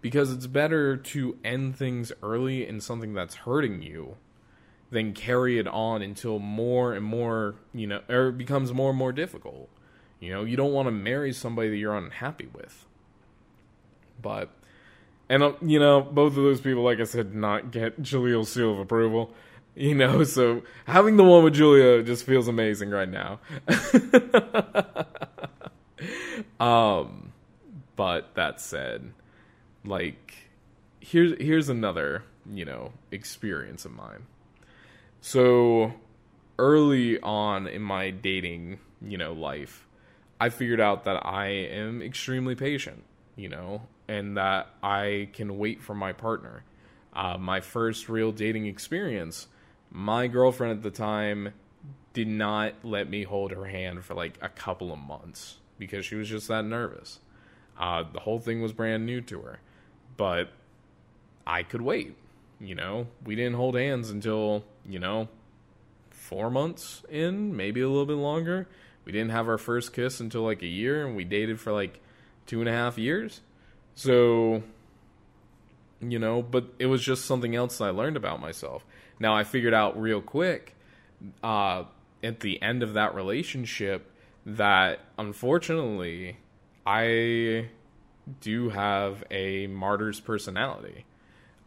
because it's better to end things early in something that's hurting you than carry it on until more and more, you know, or it becomes more and more difficult. You know, you don't want to marry somebody that you're unhappy with. But, and, uh, you know, both of those people, like I said, not get Jaleel's seal of approval. You know, so having the one with Julia just feels amazing right now. um, but that said, like here's here's another you know experience of mine so early on in my dating you know life i figured out that i am extremely patient you know and that i can wait for my partner uh, my first real dating experience my girlfriend at the time did not let me hold her hand for like a couple of months because she was just that nervous uh, the whole thing was brand new to her but I could wait. You know, we didn't hold hands until, you know, four months in, maybe a little bit longer. We didn't have our first kiss until like a year, and we dated for like two and a half years. So, you know, but it was just something else I learned about myself. Now, I figured out real quick uh, at the end of that relationship that unfortunately I do have a martyr's personality.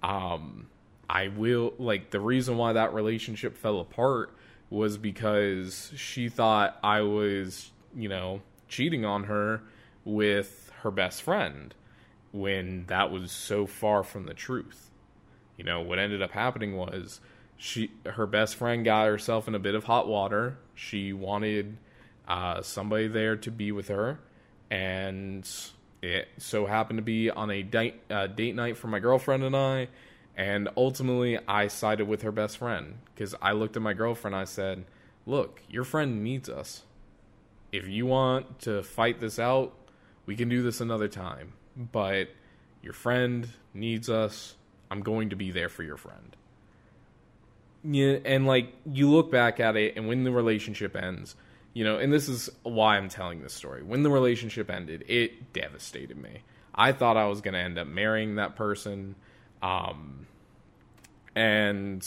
Um, I will like the reason why that relationship fell apart was because she thought I was, you know, cheating on her with her best friend when that was so far from the truth. You know, what ended up happening was she her best friend got herself in a bit of hot water. She wanted uh, somebody there to be with her and it so happened to be on a date, uh, date night for my girlfriend and I, and ultimately I sided with her best friend because I looked at my girlfriend. I said, "Look, your friend needs us. If you want to fight this out, we can do this another time. But your friend needs us. I'm going to be there for your friend." Yeah, and like you look back at it, and when the relationship ends you know, and this is why I'm telling this story. When the relationship ended, it devastated me. I thought I was going to end up marrying that person. Um, and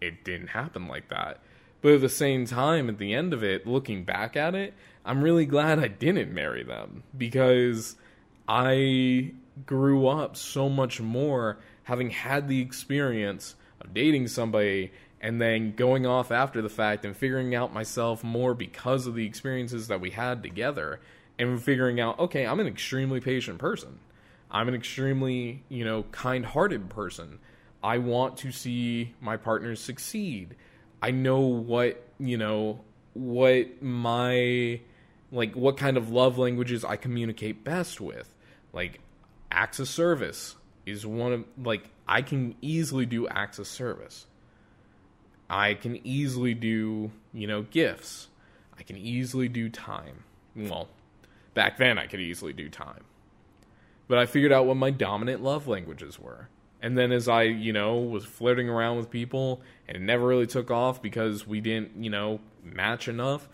it didn't happen like that. But at the same time, at the end of it, looking back at it, I'm really glad I didn't marry them because I grew up so much more having had the experience of dating somebody and then going off after the fact and figuring out myself more because of the experiences that we had together and figuring out okay i'm an extremely patient person. I'm an extremely you know kind-hearted person. I want to see my partners succeed. I know what you know what my like what kind of love languages I communicate best with. Like of service is one of like I can easily do acts of service. I can easily do, you know, gifts. I can easily do time. Well, back then I could easily do time. But I figured out what my dominant love languages were. And then as I, you know, was flirting around with people and it never really took off because we didn't, you know, match enough,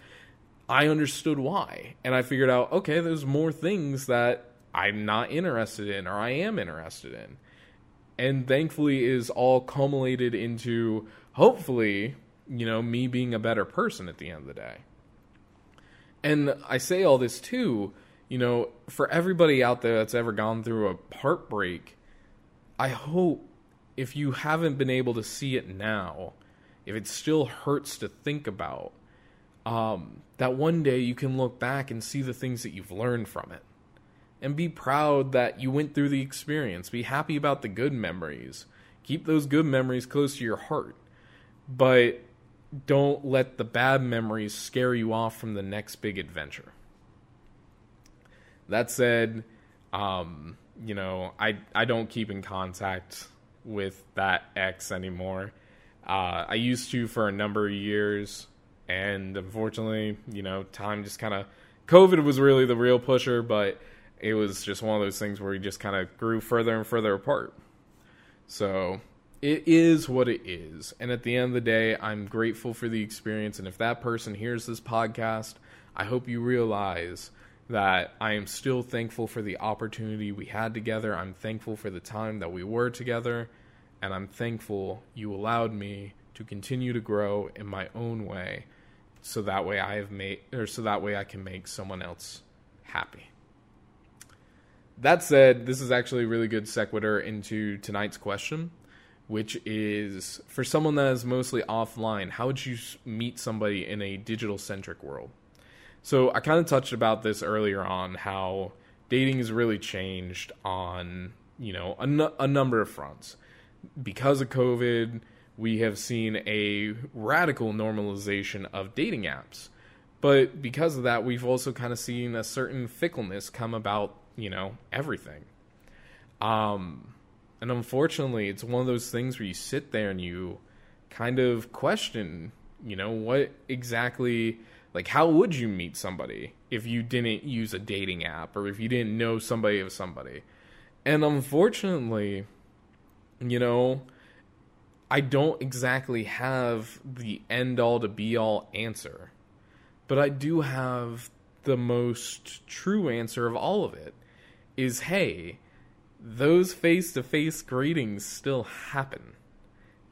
I understood why. And I figured out, okay, there's more things that I'm not interested in or I am interested in. And thankfully is all culminated into hopefully, you know, me being a better person at the end of the day. And I say all this too, you know, for everybody out there that's ever gone through a heartbreak, I hope if you haven't been able to see it now, if it still hurts to think about, um, that one day you can look back and see the things that you've learned from it. And be proud that you went through the experience. Be happy about the good memories. Keep those good memories close to your heart. But don't let the bad memories scare you off from the next big adventure. That said, um, you know, I I don't keep in contact with that ex anymore. Uh, I used to for a number of years, and unfortunately, you know, time just kind of COVID was really the real pusher, but it was just one of those things where we just kind of grew further and further apart. So it is what it is. And at the end of the day, I'm grateful for the experience. And if that person hears this podcast, I hope you realize that I am still thankful for the opportunity we had together. I'm thankful for the time that we were together. And I'm thankful you allowed me to continue to grow in my own way so that way I have made or so that way I can make someone else happy. That said, this is actually a really good sequitur into tonight's question which is for someone that is mostly offline, how would you meet somebody in a digital centric world? So I kind of touched about this earlier on how dating has really changed on, you know, a, n- a number of fronts. Because of COVID, we have seen a radical normalization of dating apps. But because of that, we've also kind of seen a certain fickleness come about, you know, everything. Um, and unfortunately, it's one of those things where you sit there and you kind of question, you know, what exactly, like, how would you meet somebody if you didn't use a dating app or if you didn't know somebody of somebody? And unfortunately, you know, I don't exactly have the end all to be all answer, but I do have the most true answer of all of it is hey, those face to face greetings still happen.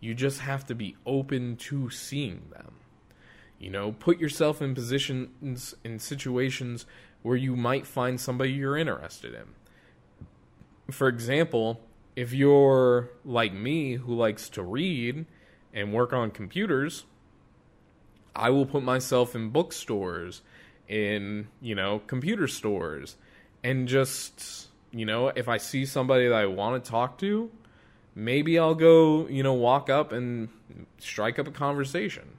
You just have to be open to seeing them. You know, put yourself in positions, in situations where you might find somebody you're interested in. For example, if you're like me who likes to read and work on computers, I will put myself in bookstores, in, you know, computer stores, and just you know, if I see somebody that I want to talk to, maybe I'll go, you know, walk up and strike up a conversation.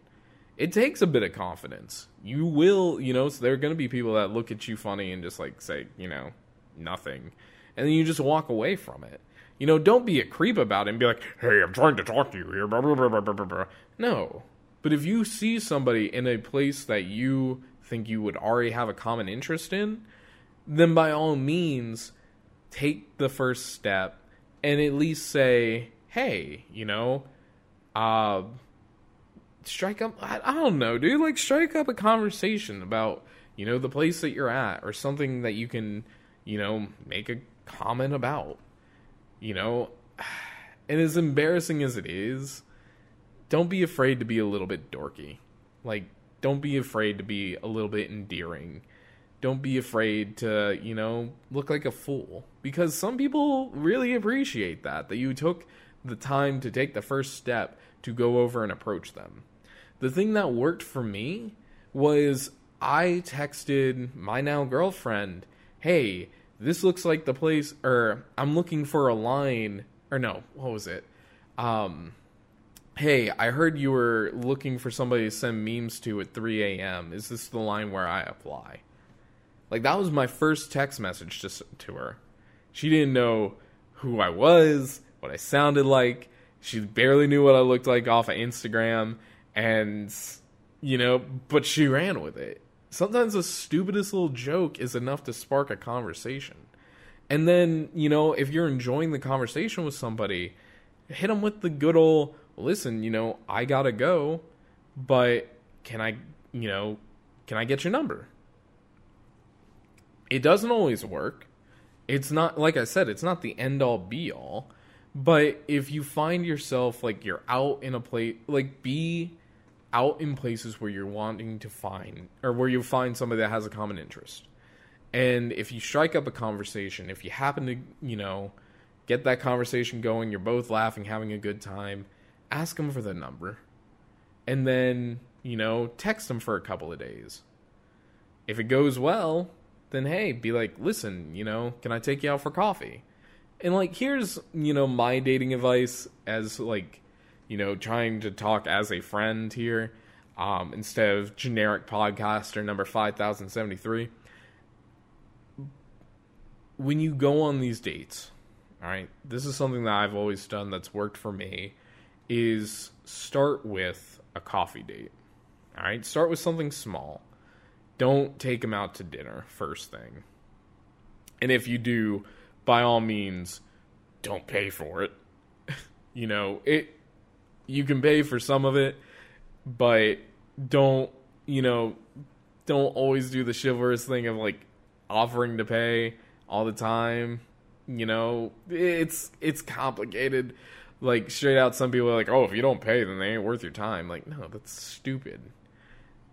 It takes a bit of confidence. You will, you know, so there are going to be people that look at you funny and just like say, you know, nothing. And then you just walk away from it. You know, don't be a creep about it and be like, hey, I'm trying to talk to you here. Blah, blah, blah, no. But if you see somebody in a place that you think you would already have a common interest in, then by all means, take the first step and at least say, hey, you know, uh, strike up, I, I don't know, dude, like strike up a conversation about, you know, the place that you're at or something that you can, you know, make a comment about, you know. And as embarrassing as it is, don't be afraid to be a little bit dorky. Like, don't be afraid to be a little bit endearing don't be afraid to, you know, look like a fool. Because some people really appreciate that, that you took the time to take the first step to go over and approach them. The thing that worked for me was I texted my now girlfriend, hey, this looks like the place, or I'm looking for a line, or no, what was it? Um, hey, I heard you were looking for somebody to send memes to at 3 a.m. Is this the line where I apply? Like that was my first text message to to her. She didn't know who I was, what I sounded like. She barely knew what I looked like off of Instagram, and you know, but she ran with it. Sometimes the stupidest little joke is enough to spark a conversation. And then, you know, if you're enjoying the conversation with somebody, hit them with the good old, listen, you know, I gotta go, but can I, you know, can I get your number? It doesn't always work. It's not, like I said, it's not the end all be all. But if you find yourself like you're out in a place, like be out in places where you're wanting to find, or where you find somebody that has a common interest. And if you strike up a conversation, if you happen to, you know, get that conversation going, you're both laughing, having a good time, ask them for the number. And then, you know, text them for a couple of days. If it goes well, then hey, be like, listen, you know, can I take you out for coffee? And like, here's, you know, my dating advice as like, you know, trying to talk as a friend here, um, instead of generic podcaster number 5073. When you go on these dates, all right, this is something that I've always done that's worked for me, is start with a coffee date. All right, start with something small don't take them out to dinner first thing. And if you do, by all means, don't pay for it. you know, it you can pay for some of it, but don't, you know, don't always do the chivalrous thing of like offering to pay all the time. You know, it's it's complicated. Like straight out some people are like, "Oh, if you don't pay, then they ain't worth your time." Like, no, that's stupid.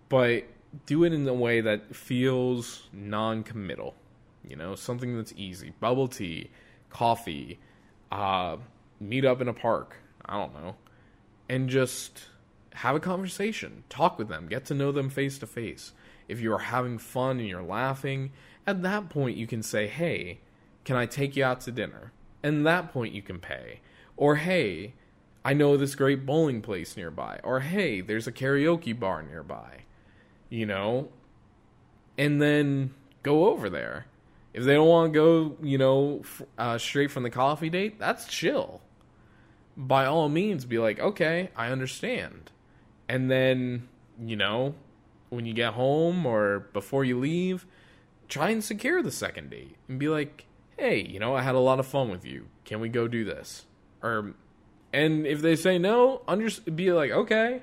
But do it in a way that feels non-committal. You know, something that's easy. Bubble tea, coffee, uh, meet up in a park. I don't know, and just have a conversation. Talk with them. Get to know them face to face. If you are having fun and you're laughing, at that point you can say, "Hey, can I take you out to dinner?" And that point you can pay. Or, "Hey, I know this great bowling place nearby." Or, "Hey, there's a karaoke bar nearby." You know, and then go over there. If they don't want to go, you know, uh, straight from the coffee date, that's chill. By all means, be like, okay, I understand. And then, you know, when you get home or before you leave, try and secure the second date and be like, hey, you know, I had a lot of fun with you. Can we go do this? Or, and if they say no, under, be like, okay,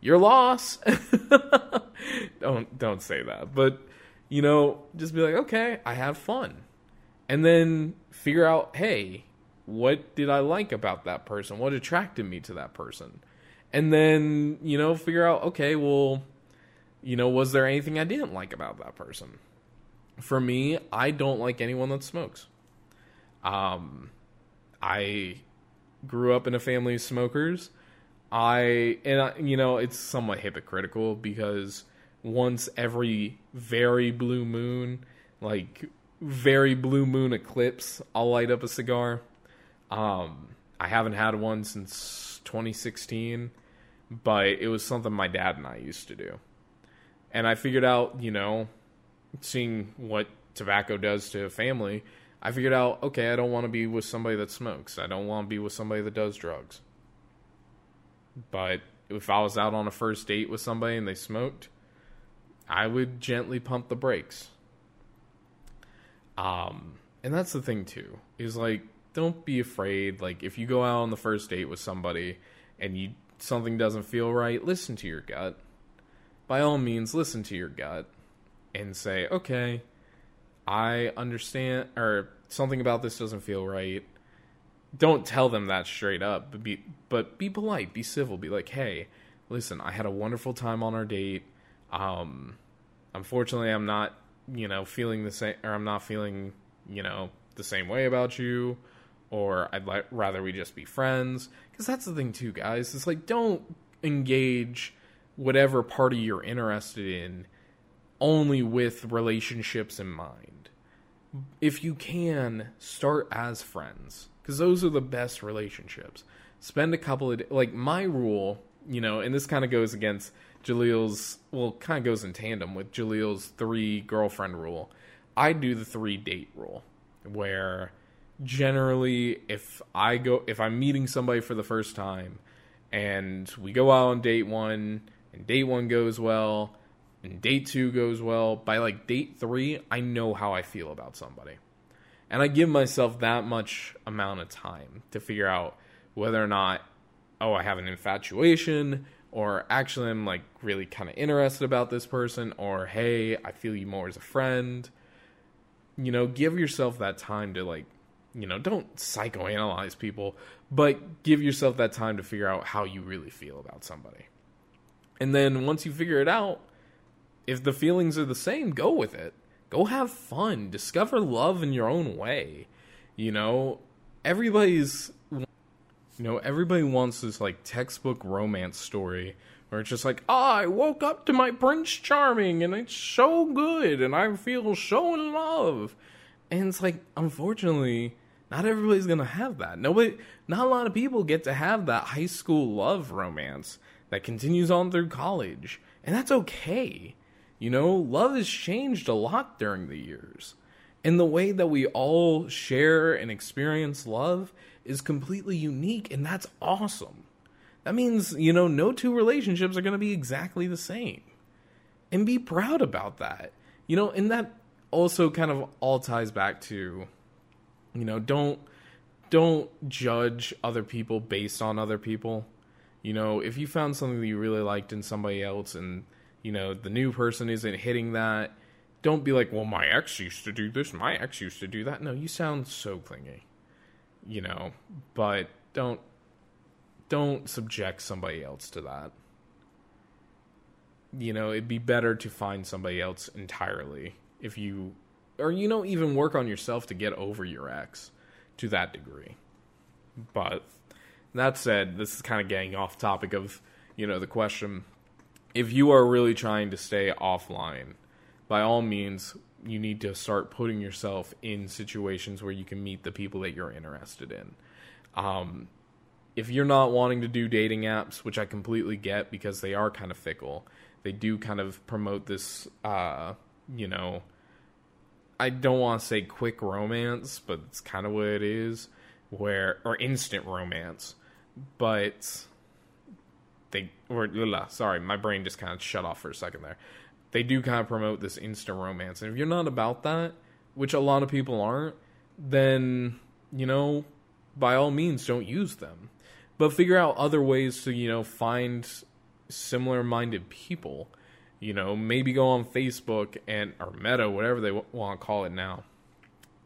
your loss. don't don't say that. But you know, just be like, okay, I had fun. And then figure out, hey, what did I like about that person? What attracted me to that person? And then, you know, figure out, okay, well, you know, was there anything I didn't like about that person? For me, I don't like anyone that smokes. Um I grew up in a family of smokers I and I, you know it's somewhat hypocritical because once every very blue moon, like very blue moon eclipse, I'll light up a cigar. Um, I haven't had one since 2016, but it was something my dad and I used to do. And I figured out, you know, seeing what tobacco does to a family, I figured out, okay, I don't want to be with somebody that smokes. I don't want to be with somebody that does drugs. But if I was out on a first date with somebody and they smoked, I would gently pump the brakes. Um, and that's the thing too. Is like don't be afraid like if you go out on the first date with somebody and you something doesn't feel right, listen to your gut. By all means, listen to your gut and say, "Okay, I understand or something about this doesn't feel right don't tell them that straight up, but be but be polite, be civil, be like, "Hey, listen, I had a wonderful time on our date. Um unfortunately, I'm not, you know, feeling the same or I'm not feeling, you know, the same way about you or I'd like rather we just be friends." Cuz that's the thing too, guys. It's like don't engage whatever party you're interested in only with relationships in mind. If you can, start as friends because those are the best relationships. Spend a couple of like my rule, you know, and this kind of goes against Jaleel's. Well, kind of goes in tandem with Jaleel's three girlfriend rule. I do the three date rule, where generally if I go if I'm meeting somebody for the first time and we go out on date one and date one goes well and date two goes well, by like date three, I know how I feel about somebody. And I give myself that much amount of time to figure out whether or not, oh, I have an infatuation, or actually I'm like really kind of interested about this person, or hey, I feel you more as a friend. You know, give yourself that time to like, you know, don't psychoanalyze people, but give yourself that time to figure out how you really feel about somebody. And then once you figure it out, if the feelings are the same, go with it. Go have fun. Discover love in your own way. You know, everybody's you know, everybody wants this like textbook romance story where it's just like, oh, I woke up to my Prince Charming and it's so good and I feel so in love. And it's like, unfortunately, not everybody's gonna have that. Nobody, not a lot of people get to have that high school love romance that continues on through college, and that's okay. You know, love has changed a lot during the years. And the way that we all share and experience love is completely unique, and that's awesome. That means, you know, no two relationships are going to be exactly the same. And be proud about that. You know, and that also kind of all ties back to, you know, don't don't judge other people based on other people. You know, if you found something that you really liked in somebody else and, you know, the new person isn't hitting that, don't be like, well, my ex used to do this, my ex used to do that. No, you sound so clingy you know, but don't don't subject somebody else to that. You know, it'd be better to find somebody else entirely if you or you know even work on yourself to get over your ex to that degree. But that said, this is kind of getting off topic of, you know, the question if you are really trying to stay offline, by all means, you need to start putting yourself in situations where you can meet the people that you're interested in. Um, if you're not wanting to do dating apps, which I completely get because they are kind of fickle, they do kind of promote this, uh, you know, I don't want to say quick romance, but it's kind of what it is, where or instant romance, but they or sorry, my brain just kind of shut off for a second there they do kind of promote this instant romance. And if you're not about that, which a lot of people aren't, then, you know, by all means, don't use them. But figure out other ways to, you know, find similar minded people. You know, maybe go on Facebook and, or Meta, whatever they w- want to call it now,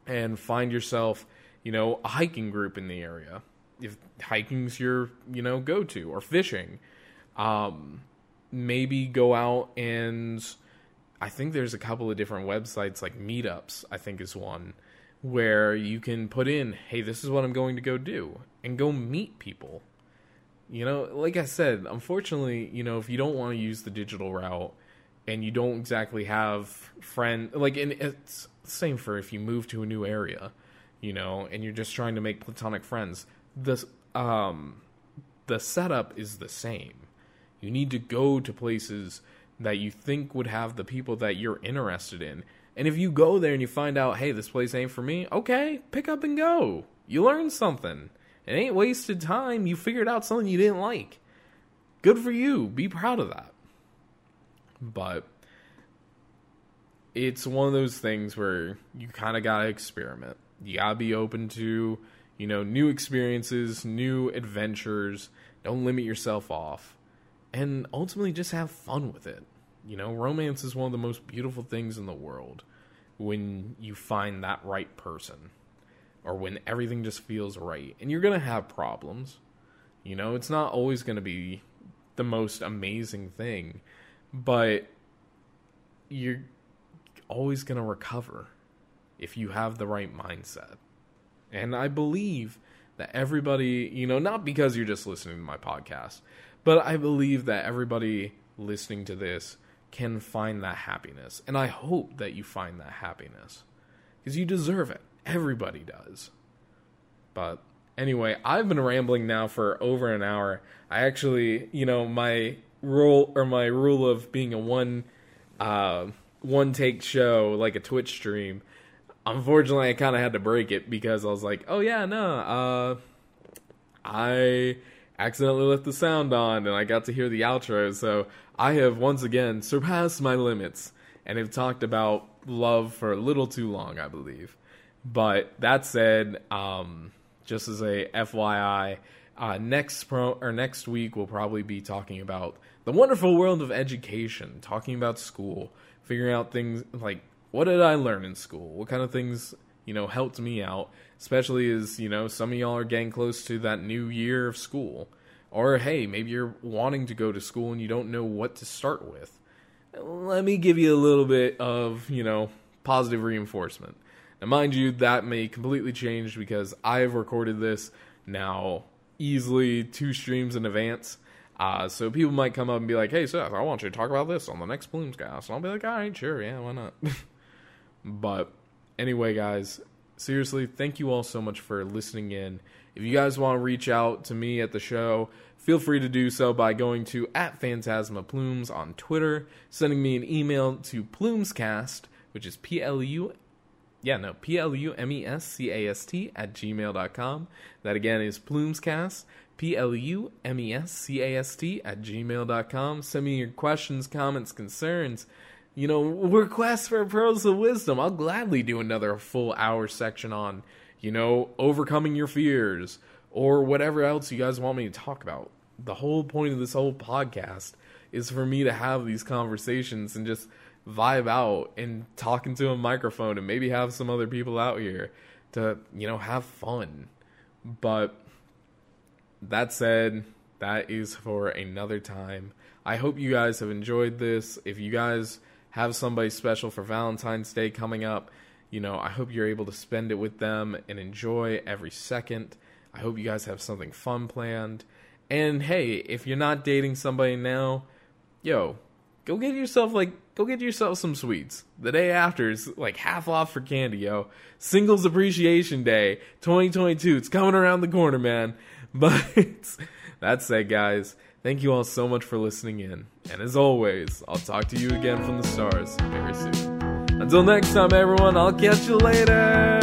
and find yourself, you know, a hiking group in the area. If hiking's your, you know, go to, or fishing. Um, maybe go out and I think there's a couple of different websites like meetups, I think is one where you can put in, "Hey, this is what I'm going to go do." And go meet people. You know, like I said, unfortunately, you know, if you don't want to use the digital route and you don't exactly have friend like and it's same for if you move to a new area, you know, and you're just trying to make platonic friends. The um the setup is the same you need to go to places that you think would have the people that you're interested in. And if you go there and you find out, hey, this place ain't for me, okay, pick up and go. You learned something. It ain't wasted time. You figured out something you didn't like. Good for you. Be proud of that. But it's one of those things where you kind of got to experiment. You got to be open to, you know, new experiences, new adventures. Don't limit yourself off and ultimately just have fun with it. You know, romance is one of the most beautiful things in the world when you find that right person or when everything just feels right. And you're going to have problems. You know, it's not always going to be the most amazing thing, but you're always going to recover if you have the right mindset. And I believe that everybody, you know, not because you're just listening to my podcast, but I believe that everybody listening to this can find that happiness. And I hope that you find that happiness. Because you deserve it. Everybody does. But anyway, I've been rambling now for over an hour. I actually, you know, my rule or my rule of being a one uh, one take show like a Twitch stream. Unfortunately, I kind of had to break it because I was like, "Oh yeah, no, uh, I accidentally left the sound on and I got to hear the outro." So I have once again surpassed my limits and have talked about love for a little too long, I believe. But that said, um, just as a FYI, uh, next pro or next week we'll probably be talking about the wonderful world of education, talking about school, figuring out things like what did I learn in school, what kind of things you know helped me out, especially as you know some of y'all are getting close to that new year of school, or hey maybe you're wanting to go to school and you don't know what to start with. Let me give you a little bit of you know positive reinforcement. Now, mind you, that may completely change because I've recorded this now easily two streams in advance. Uh, so people might come up and be like, "Hey, Seth, I want you to talk about this on the next Plumescast," and I'll be like, "All right, sure, yeah, why not?" but anyway, guys, seriously, thank you all so much for listening in. If you guys want to reach out to me at the show, feel free to do so by going to at Phantasma Plumes on Twitter, sending me an email to plumescast, which is P L U yeah, no, P L U M E S C A S T at gmail.com. That again is plumescast, P L U M E S C A S T at gmail.com. Send me your questions, comments, concerns, you know, requests for pearls of wisdom. I'll gladly do another full hour section on, you know, overcoming your fears or whatever else you guys want me to talk about. The whole point of this whole podcast is for me to have these conversations and just vibe out and talking to a microphone and maybe have some other people out here to, you know, have fun. But that said, that is for another time. I hope you guys have enjoyed this. If you guys have somebody special for Valentine's Day coming up, you know, I hope you're able to spend it with them and enjoy every second. I hope you guys have something fun planned. And hey, if you're not dating somebody now, yo, go get yourself like go get yourself some sweets. The day after is like half off for candy, yo. Singles Appreciation Day 2022. It's coming around the corner, man. But that's it, guys. Thank you all so much for listening in. And as always, I'll talk to you again from the stars very soon. Until next time, everyone, I'll catch you later.